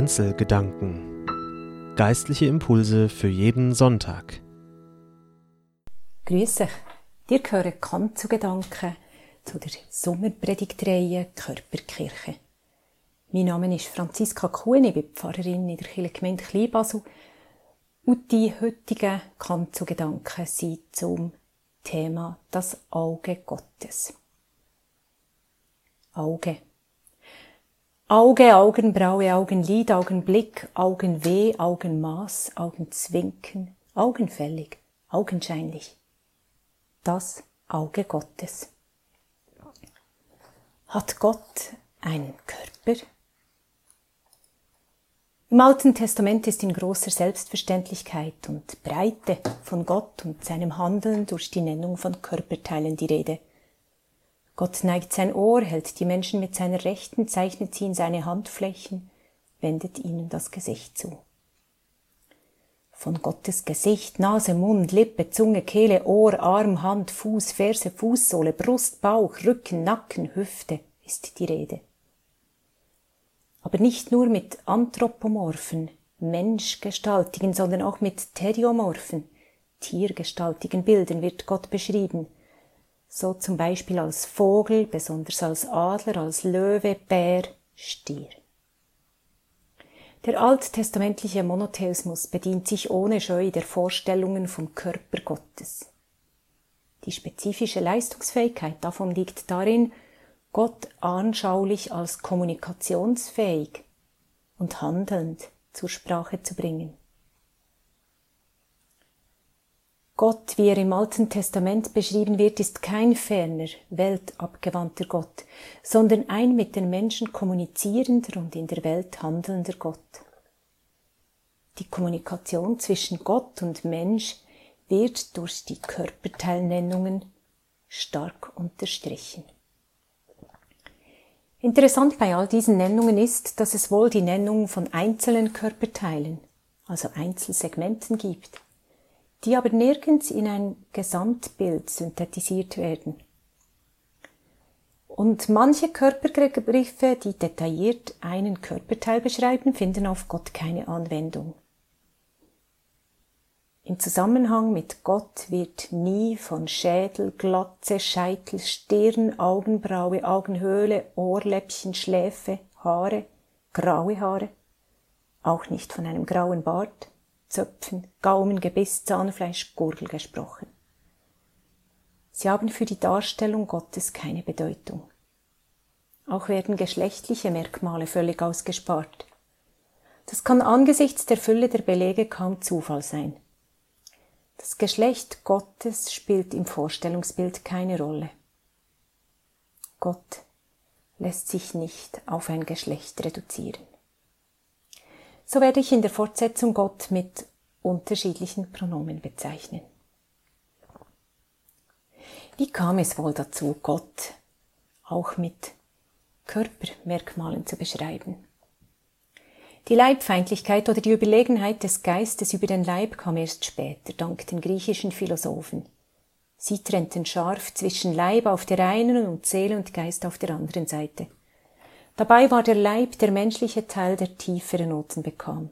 Kanzelgedanken. Geistliche Impulse für jeden Sonntag. Grüß euch. Dir gehören Kanzelgedanken zu der Sommerpredigtreihe Körperkirche. Mein Name ist Franziska Kuhn, ich bin Pfarrerin in der Kirchengemeinde Kleinbasel und die heutigen Kanzelgedanken sind zum Thema das Auge Gottes. Auge. Auge, Augenbraue, Augenlid, Augenblick, Augenweh, Augenmaß, Augenzwinken, augenfällig, augenscheinlich. Das Auge Gottes. Hat Gott einen Körper? Im Alten Testament ist in großer Selbstverständlichkeit und Breite von Gott und seinem Handeln durch die Nennung von Körperteilen die Rede. Gott neigt sein Ohr, hält die Menschen mit seiner Rechten, zeichnet sie in seine Handflächen, wendet ihnen das Gesicht zu. Von Gottes Gesicht, Nase, Mund, Lippe, Zunge, Kehle, Ohr, Arm, Hand, Fuß, Ferse, Fußsohle, Brust, Bauch, Rücken, Nacken, Hüfte ist die Rede. Aber nicht nur mit anthropomorphen, menschgestaltigen, sondern auch mit theriomorphen, tiergestaltigen Bildern wird Gott beschrieben – so zum Beispiel als Vogel, besonders als Adler, als Löwe, Bär, Stier. Der alttestamentliche Monotheismus bedient sich ohne Scheu der Vorstellungen vom Körper Gottes. Die spezifische Leistungsfähigkeit davon liegt darin, Gott anschaulich als kommunikationsfähig und handelnd zur Sprache zu bringen. Gott, wie er im Alten Testament beschrieben wird, ist kein ferner, weltabgewandter Gott, sondern ein mit den Menschen kommunizierender und in der Welt handelnder Gott. Die Kommunikation zwischen Gott und Mensch wird durch die Körperteilnennungen stark unterstrichen. Interessant bei all diesen Nennungen ist, dass es wohl die Nennung von einzelnen Körperteilen, also Einzelsegmenten gibt die aber nirgends in ein Gesamtbild synthetisiert werden. Und manche Körperbegriffe, die detailliert einen Körperteil beschreiben, finden auf Gott keine Anwendung. Im Zusammenhang mit Gott wird nie von Schädel, Glatze, Scheitel, Stirn, Augenbraue, Augenhöhle, Ohrläppchen, Schläfe, Haare, graue Haare, auch nicht von einem grauen Bart, Zöpfen, Gaumen, Gebiss, Zahnfleisch, Gurgel gesprochen. Sie haben für die Darstellung Gottes keine Bedeutung. Auch werden geschlechtliche Merkmale völlig ausgespart. Das kann angesichts der Fülle der Belege kaum Zufall sein. Das Geschlecht Gottes spielt im Vorstellungsbild keine Rolle. Gott lässt sich nicht auf ein Geschlecht reduzieren so werde ich in der Fortsetzung Gott mit unterschiedlichen Pronomen bezeichnen. Wie kam es wohl dazu, Gott auch mit Körpermerkmalen zu beschreiben? Die Leibfeindlichkeit oder die Überlegenheit des Geistes über den Leib kam erst später, dank den griechischen Philosophen. Sie trennten scharf zwischen Leib auf der einen und Seele und Geist auf der anderen Seite. Dabei war der Leib der menschliche Teil, der tiefere Noten bekam.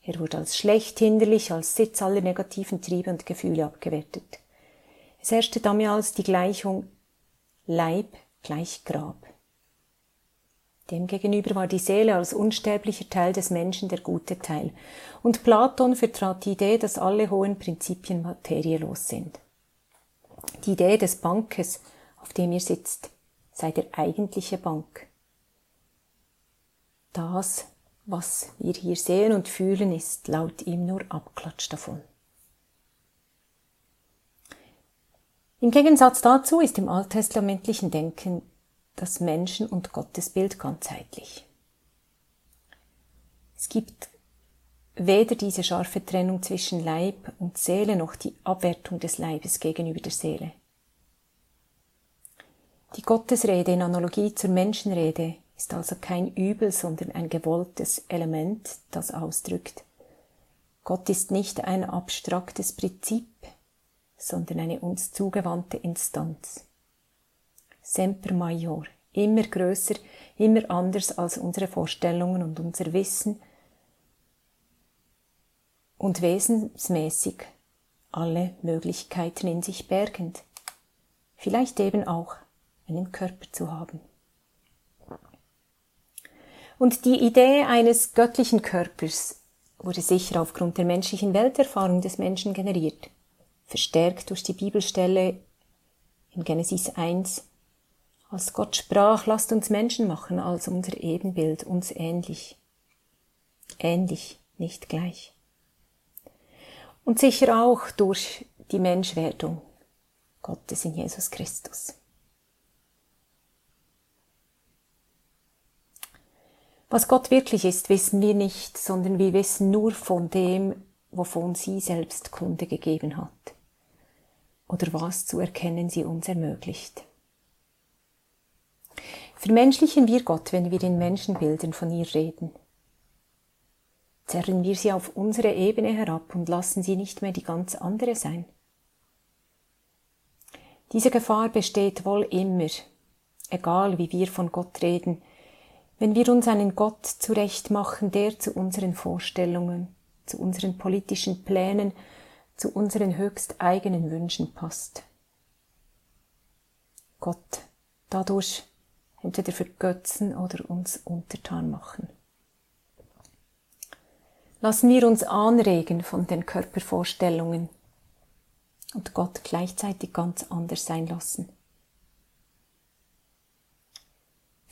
Er wurde als schlecht, hinderlich, als Sitz aller negativen Triebe und Gefühle abgewertet. Es herrschte damals die Gleichung Leib gleich Grab. Demgegenüber war die Seele als unsterblicher Teil des Menschen der gute Teil, und Platon vertrat die Idee, dass alle hohen Prinzipien materielos sind. Die Idee des Bankes, auf dem ihr sitzt, sei der eigentliche Bank, das, was wir hier sehen und fühlen, ist laut ihm nur Abklatsch davon. Im Gegensatz dazu ist im alttestamentlichen Denken das Menschen- und Gottesbild ganzheitlich. Es gibt weder diese scharfe Trennung zwischen Leib und Seele noch die Abwertung des Leibes gegenüber der Seele. Die Gottesrede in Analogie zur Menschenrede ist also kein Übel, sondern ein gewolltes Element, das ausdrückt. Gott ist nicht ein abstraktes Prinzip, sondern eine uns zugewandte Instanz. Semper Major, immer größer, immer anders als unsere Vorstellungen und unser Wissen, und wesensmäßig alle Möglichkeiten in sich bergend, vielleicht eben auch einen Körper zu haben. Und die Idee eines göttlichen Körpers wurde sicher aufgrund der menschlichen Welterfahrung des Menschen generiert, verstärkt durch die Bibelstelle in Genesis 1, als Gott sprach, lasst uns Menschen machen als unser Ebenbild, uns ähnlich. Ähnlich, nicht gleich. Und sicher auch durch die Menschwerdung Gottes in Jesus Christus. Was Gott wirklich ist, wissen wir nicht, sondern wir wissen nur von dem, wovon sie selbst Kunde gegeben hat oder was zu erkennen sie uns ermöglicht. Vermenschlichen wir Gott, wenn wir in Menschenbildern von ihr reden. Zerren wir sie auf unsere Ebene herab und lassen sie nicht mehr die ganz andere sein. Diese Gefahr besteht wohl immer, egal wie wir von Gott reden, wenn wir uns einen Gott zurechtmachen, der zu unseren Vorstellungen, zu unseren politischen Plänen, zu unseren höchst eigenen Wünschen passt. Gott dadurch entweder vergötzen oder uns untertan machen. Lassen wir uns anregen von den Körpervorstellungen und Gott gleichzeitig ganz anders sein lassen.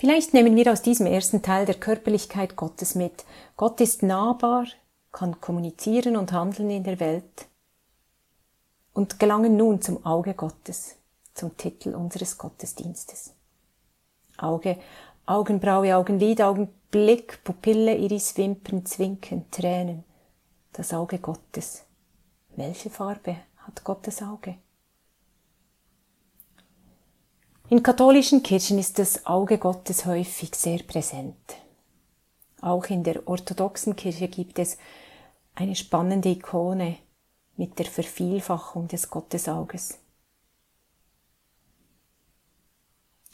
Vielleicht nehmen wir aus diesem ersten Teil der Körperlichkeit Gottes mit. Gott ist nahbar, kann kommunizieren und handeln in der Welt und gelangen nun zum Auge Gottes, zum Titel unseres Gottesdienstes. Auge, Augenbraue, Augenlid, Augenblick, Pupille, Iris, Wimpern, Zwinken, Tränen. Das Auge Gottes. Welche Farbe hat Gottes Auge? In katholischen Kirchen ist das Auge Gottes häufig sehr präsent. Auch in der orthodoxen Kirche gibt es eine spannende Ikone mit der Vervielfachung des Gottesauges.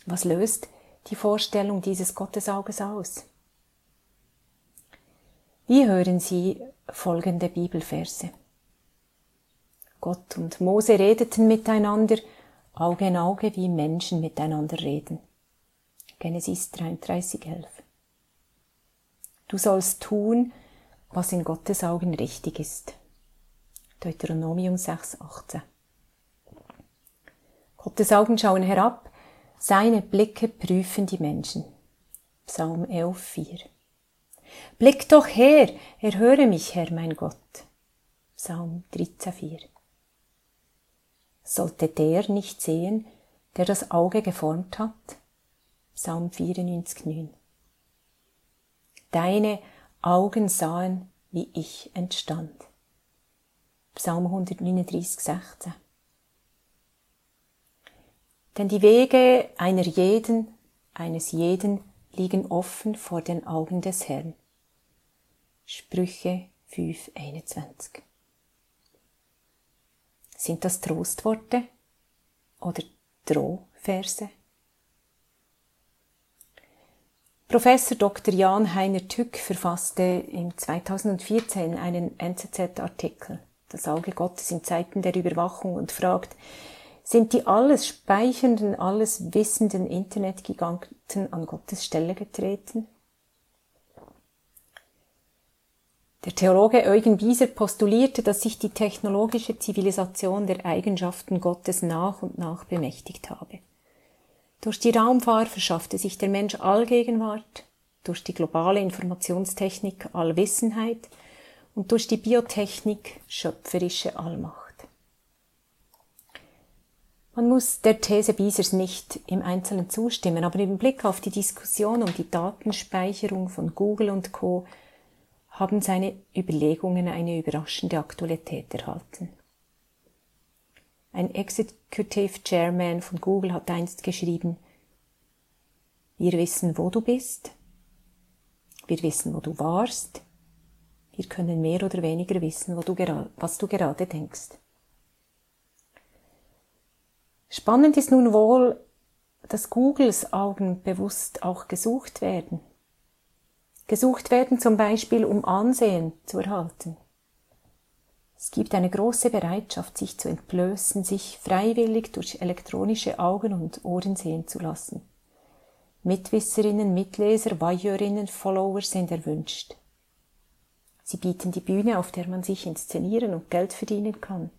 Was löst die Vorstellung dieses Gottesauges aus? Wie hören Sie folgende Bibelverse? Gott und Mose redeten miteinander, Auge in Auge wie Menschen miteinander reden. Genesis 33, 11. Du sollst tun, was in Gottes Augen richtig ist. Deuteronomium 6, 18. Gottes Augen schauen herab, seine Blicke prüfen die Menschen. Psalm 11, 4. Blick doch her, erhöre mich, Herr mein Gott. Psalm 13, 4 sollte der nicht sehen, der das Auge geformt hat? Psalm 94, 9. Deine Augen sahen, wie ich entstand. Psalm 139, 16. Denn die Wege einer jeden, eines jeden liegen offen vor den Augen des Herrn. Sprüche 5, 21. Sind das Trostworte oder Drohverse? Professor Dr. Jan Heiner Tück verfasste im 2014 einen NZZ-Artikel, das Auge Gottes in Zeiten der Überwachung, und fragt, sind die alles speichernden, alles wissenden Internetgiganten an Gottes Stelle getreten? Der Theologe Eugen Bieser postulierte, dass sich die technologische Zivilisation der Eigenschaften Gottes nach und nach bemächtigt habe. Durch die Raumfahrt verschaffte sich der Mensch Allgegenwart, durch die globale Informationstechnik Allwissenheit und durch die Biotechnik schöpferische Allmacht. Man muss der These Biesers nicht im Einzelnen zustimmen, aber im Blick auf die Diskussion um die Datenspeicherung von Google und Co haben seine Überlegungen eine überraschende Aktualität erhalten. Ein Executive Chairman von Google hat einst geschrieben, wir wissen, wo du bist, wir wissen, wo du warst, wir können mehr oder weniger wissen, du was du gerade denkst. Spannend ist nun wohl, dass Googles Augen bewusst auch gesucht werden – gesucht werden, zum Beispiel um Ansehen zu erhalten. Es gibt eine große Bereitschaft, sich zu entblößen, sich freiwillig durch elektronische Augen und Ohren sehen zu lassen. Mitwisserinnen, Mitleser, Voyeurinnen, Follower sind erwünscht. Sie bieten die Bühne, auf der man sich inszenieren und Geld verdienen kann.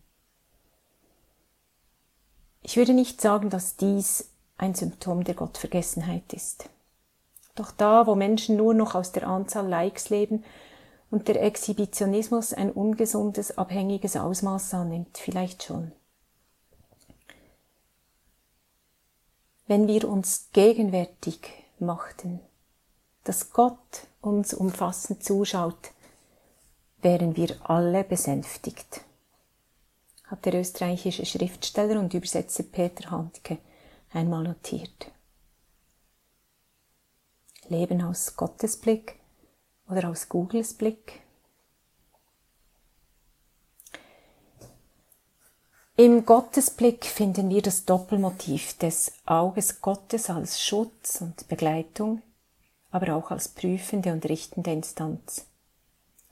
Ich würde nicht sagen, dass dies ein Symptom der Gottvergessenheit ist. Doch da, wo Menschen nur noch aus der Anzahl Likes leben und der Exhibitionismus ein ungesundes, abhängiges Ausmaß annimmt, vielleicht schon. Wenn wir uns gegenwärtig machten, dass Gott uns umfassend zuschaut, wären wir alle besänftigt, hat der österreichische Schriftsteller und Übersetzer Peter Handke einmal notiert. Leben aus Gottes Blick oder aus Googles Blick? Im Gottesblick finden wir das Doppelmotiv des Auges Gottes als Schutz und Begleitung, aber auch als prüfende und richtende Instanz.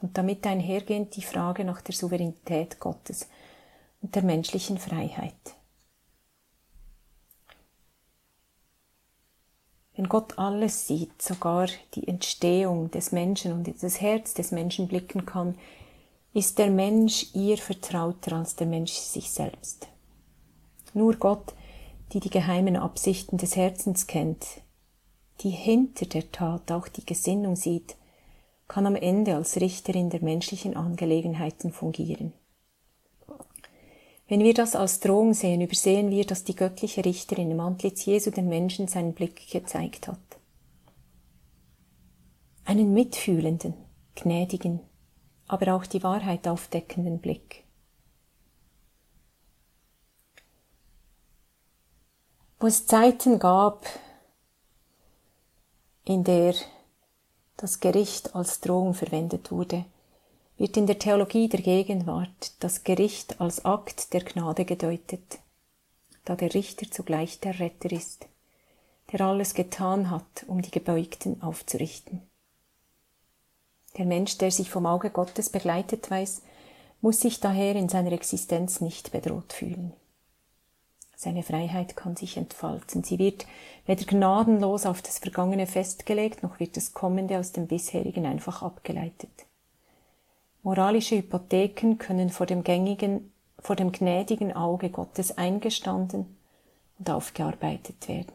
Und damit einhergehend die Frage nach der Souveränität Gottes und der menschlichen Freiheit. Wenn Gott alles sieht, sogar die Entstehung des Menschen und das Herz des Menschen blicken kann, ist der Mensch ihr vertrauter als der Mensch sich selbst. Nur Gott, die die geheimen Absichten des Herzens kennt, die hinter der Tat auch die Gesinnung sieht, kann am Ende als Richterin der menschlichen Angelegenheiten fungieren. Wenn wir das als Drohung sehen, übersehen wir, dass die göttliche Richterin im Antlitz Jesu den Menschen seinen Blick gezeigt hat. Einen mitfühlenden, gnädigen, aber auch die Wahrheit aufdeckenden Blick. Wo es Zeiten gab, in der das Gericht als Drohung verwendet wurde, wird in der Theologie der Gegenwart das Gericht als Akt der Gnade gedeutet, da der Richter zugleich der Retter ist, der alles getan hat, um die Gebeugten aufzurichten. Der Mensch, der sich vom Auge Gottes begleitet weiß, muss sich daher in seiner Existenz nicht bedroht fühlen. Seine Freiheit kann sich entfalten. Sie wird weder gnadenlos auf das Vergangene festgelegt, noch wird das Kommende aus dem bisherigen einfach abgeleitet. Moralische Hypotheken können vor dem gängigen, vor dem gnädigen Auge Gottes eingestanden und aufgearbeitet werden.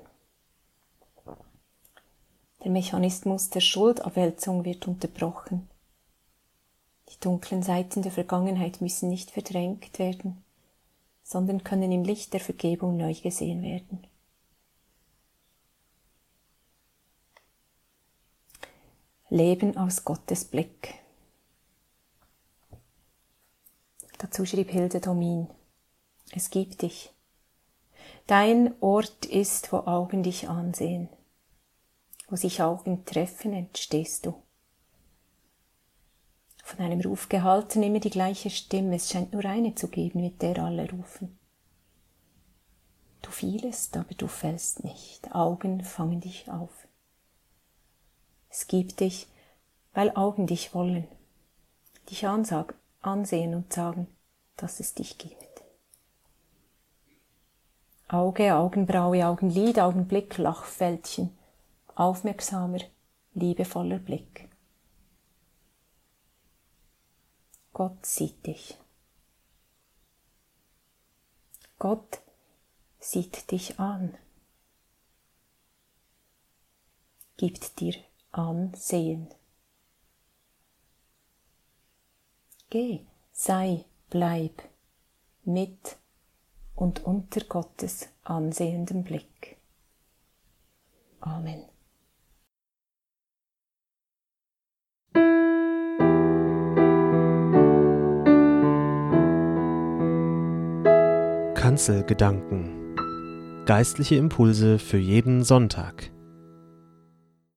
Der Mechanismus der Schuldabwälzung wird unterbrochen. Die dunklen Seiten der Vergangenheit müssen nicht verdrängt werden, sondern können im Licht der Vergebung neu gesehen werden. Leben aus Gottes Blick. Dazu schrieb Hilde Domin, es gibt dich. Dein Ort ist, wo Augen dich ansehen. Wo sich Augen treffen, entstehst du. Von einem Ruf gehalten immer die gleiche Stimme, es scheint nur eine zu geben, mit der alle rufen. Du fielest, aber du fällst nicht. Augen fangen dich auf. Es gibt dich, weil Augen dich wollen, dich ansag, ansehen und sagen, dass es dich gibt. Auge, Augenbraue, Augenlid, Augenblick, Lachfältchen, aufmerksamer, liebevoller Blick. Gott sieht dich. Gott sieht dich an, gibt dir Ansehen. Geh, sei, bleib mit und unter Gottes ansehendem Blick. Amen. Kanzelgedanken. Geistliche Impulse für jeden Sonntag.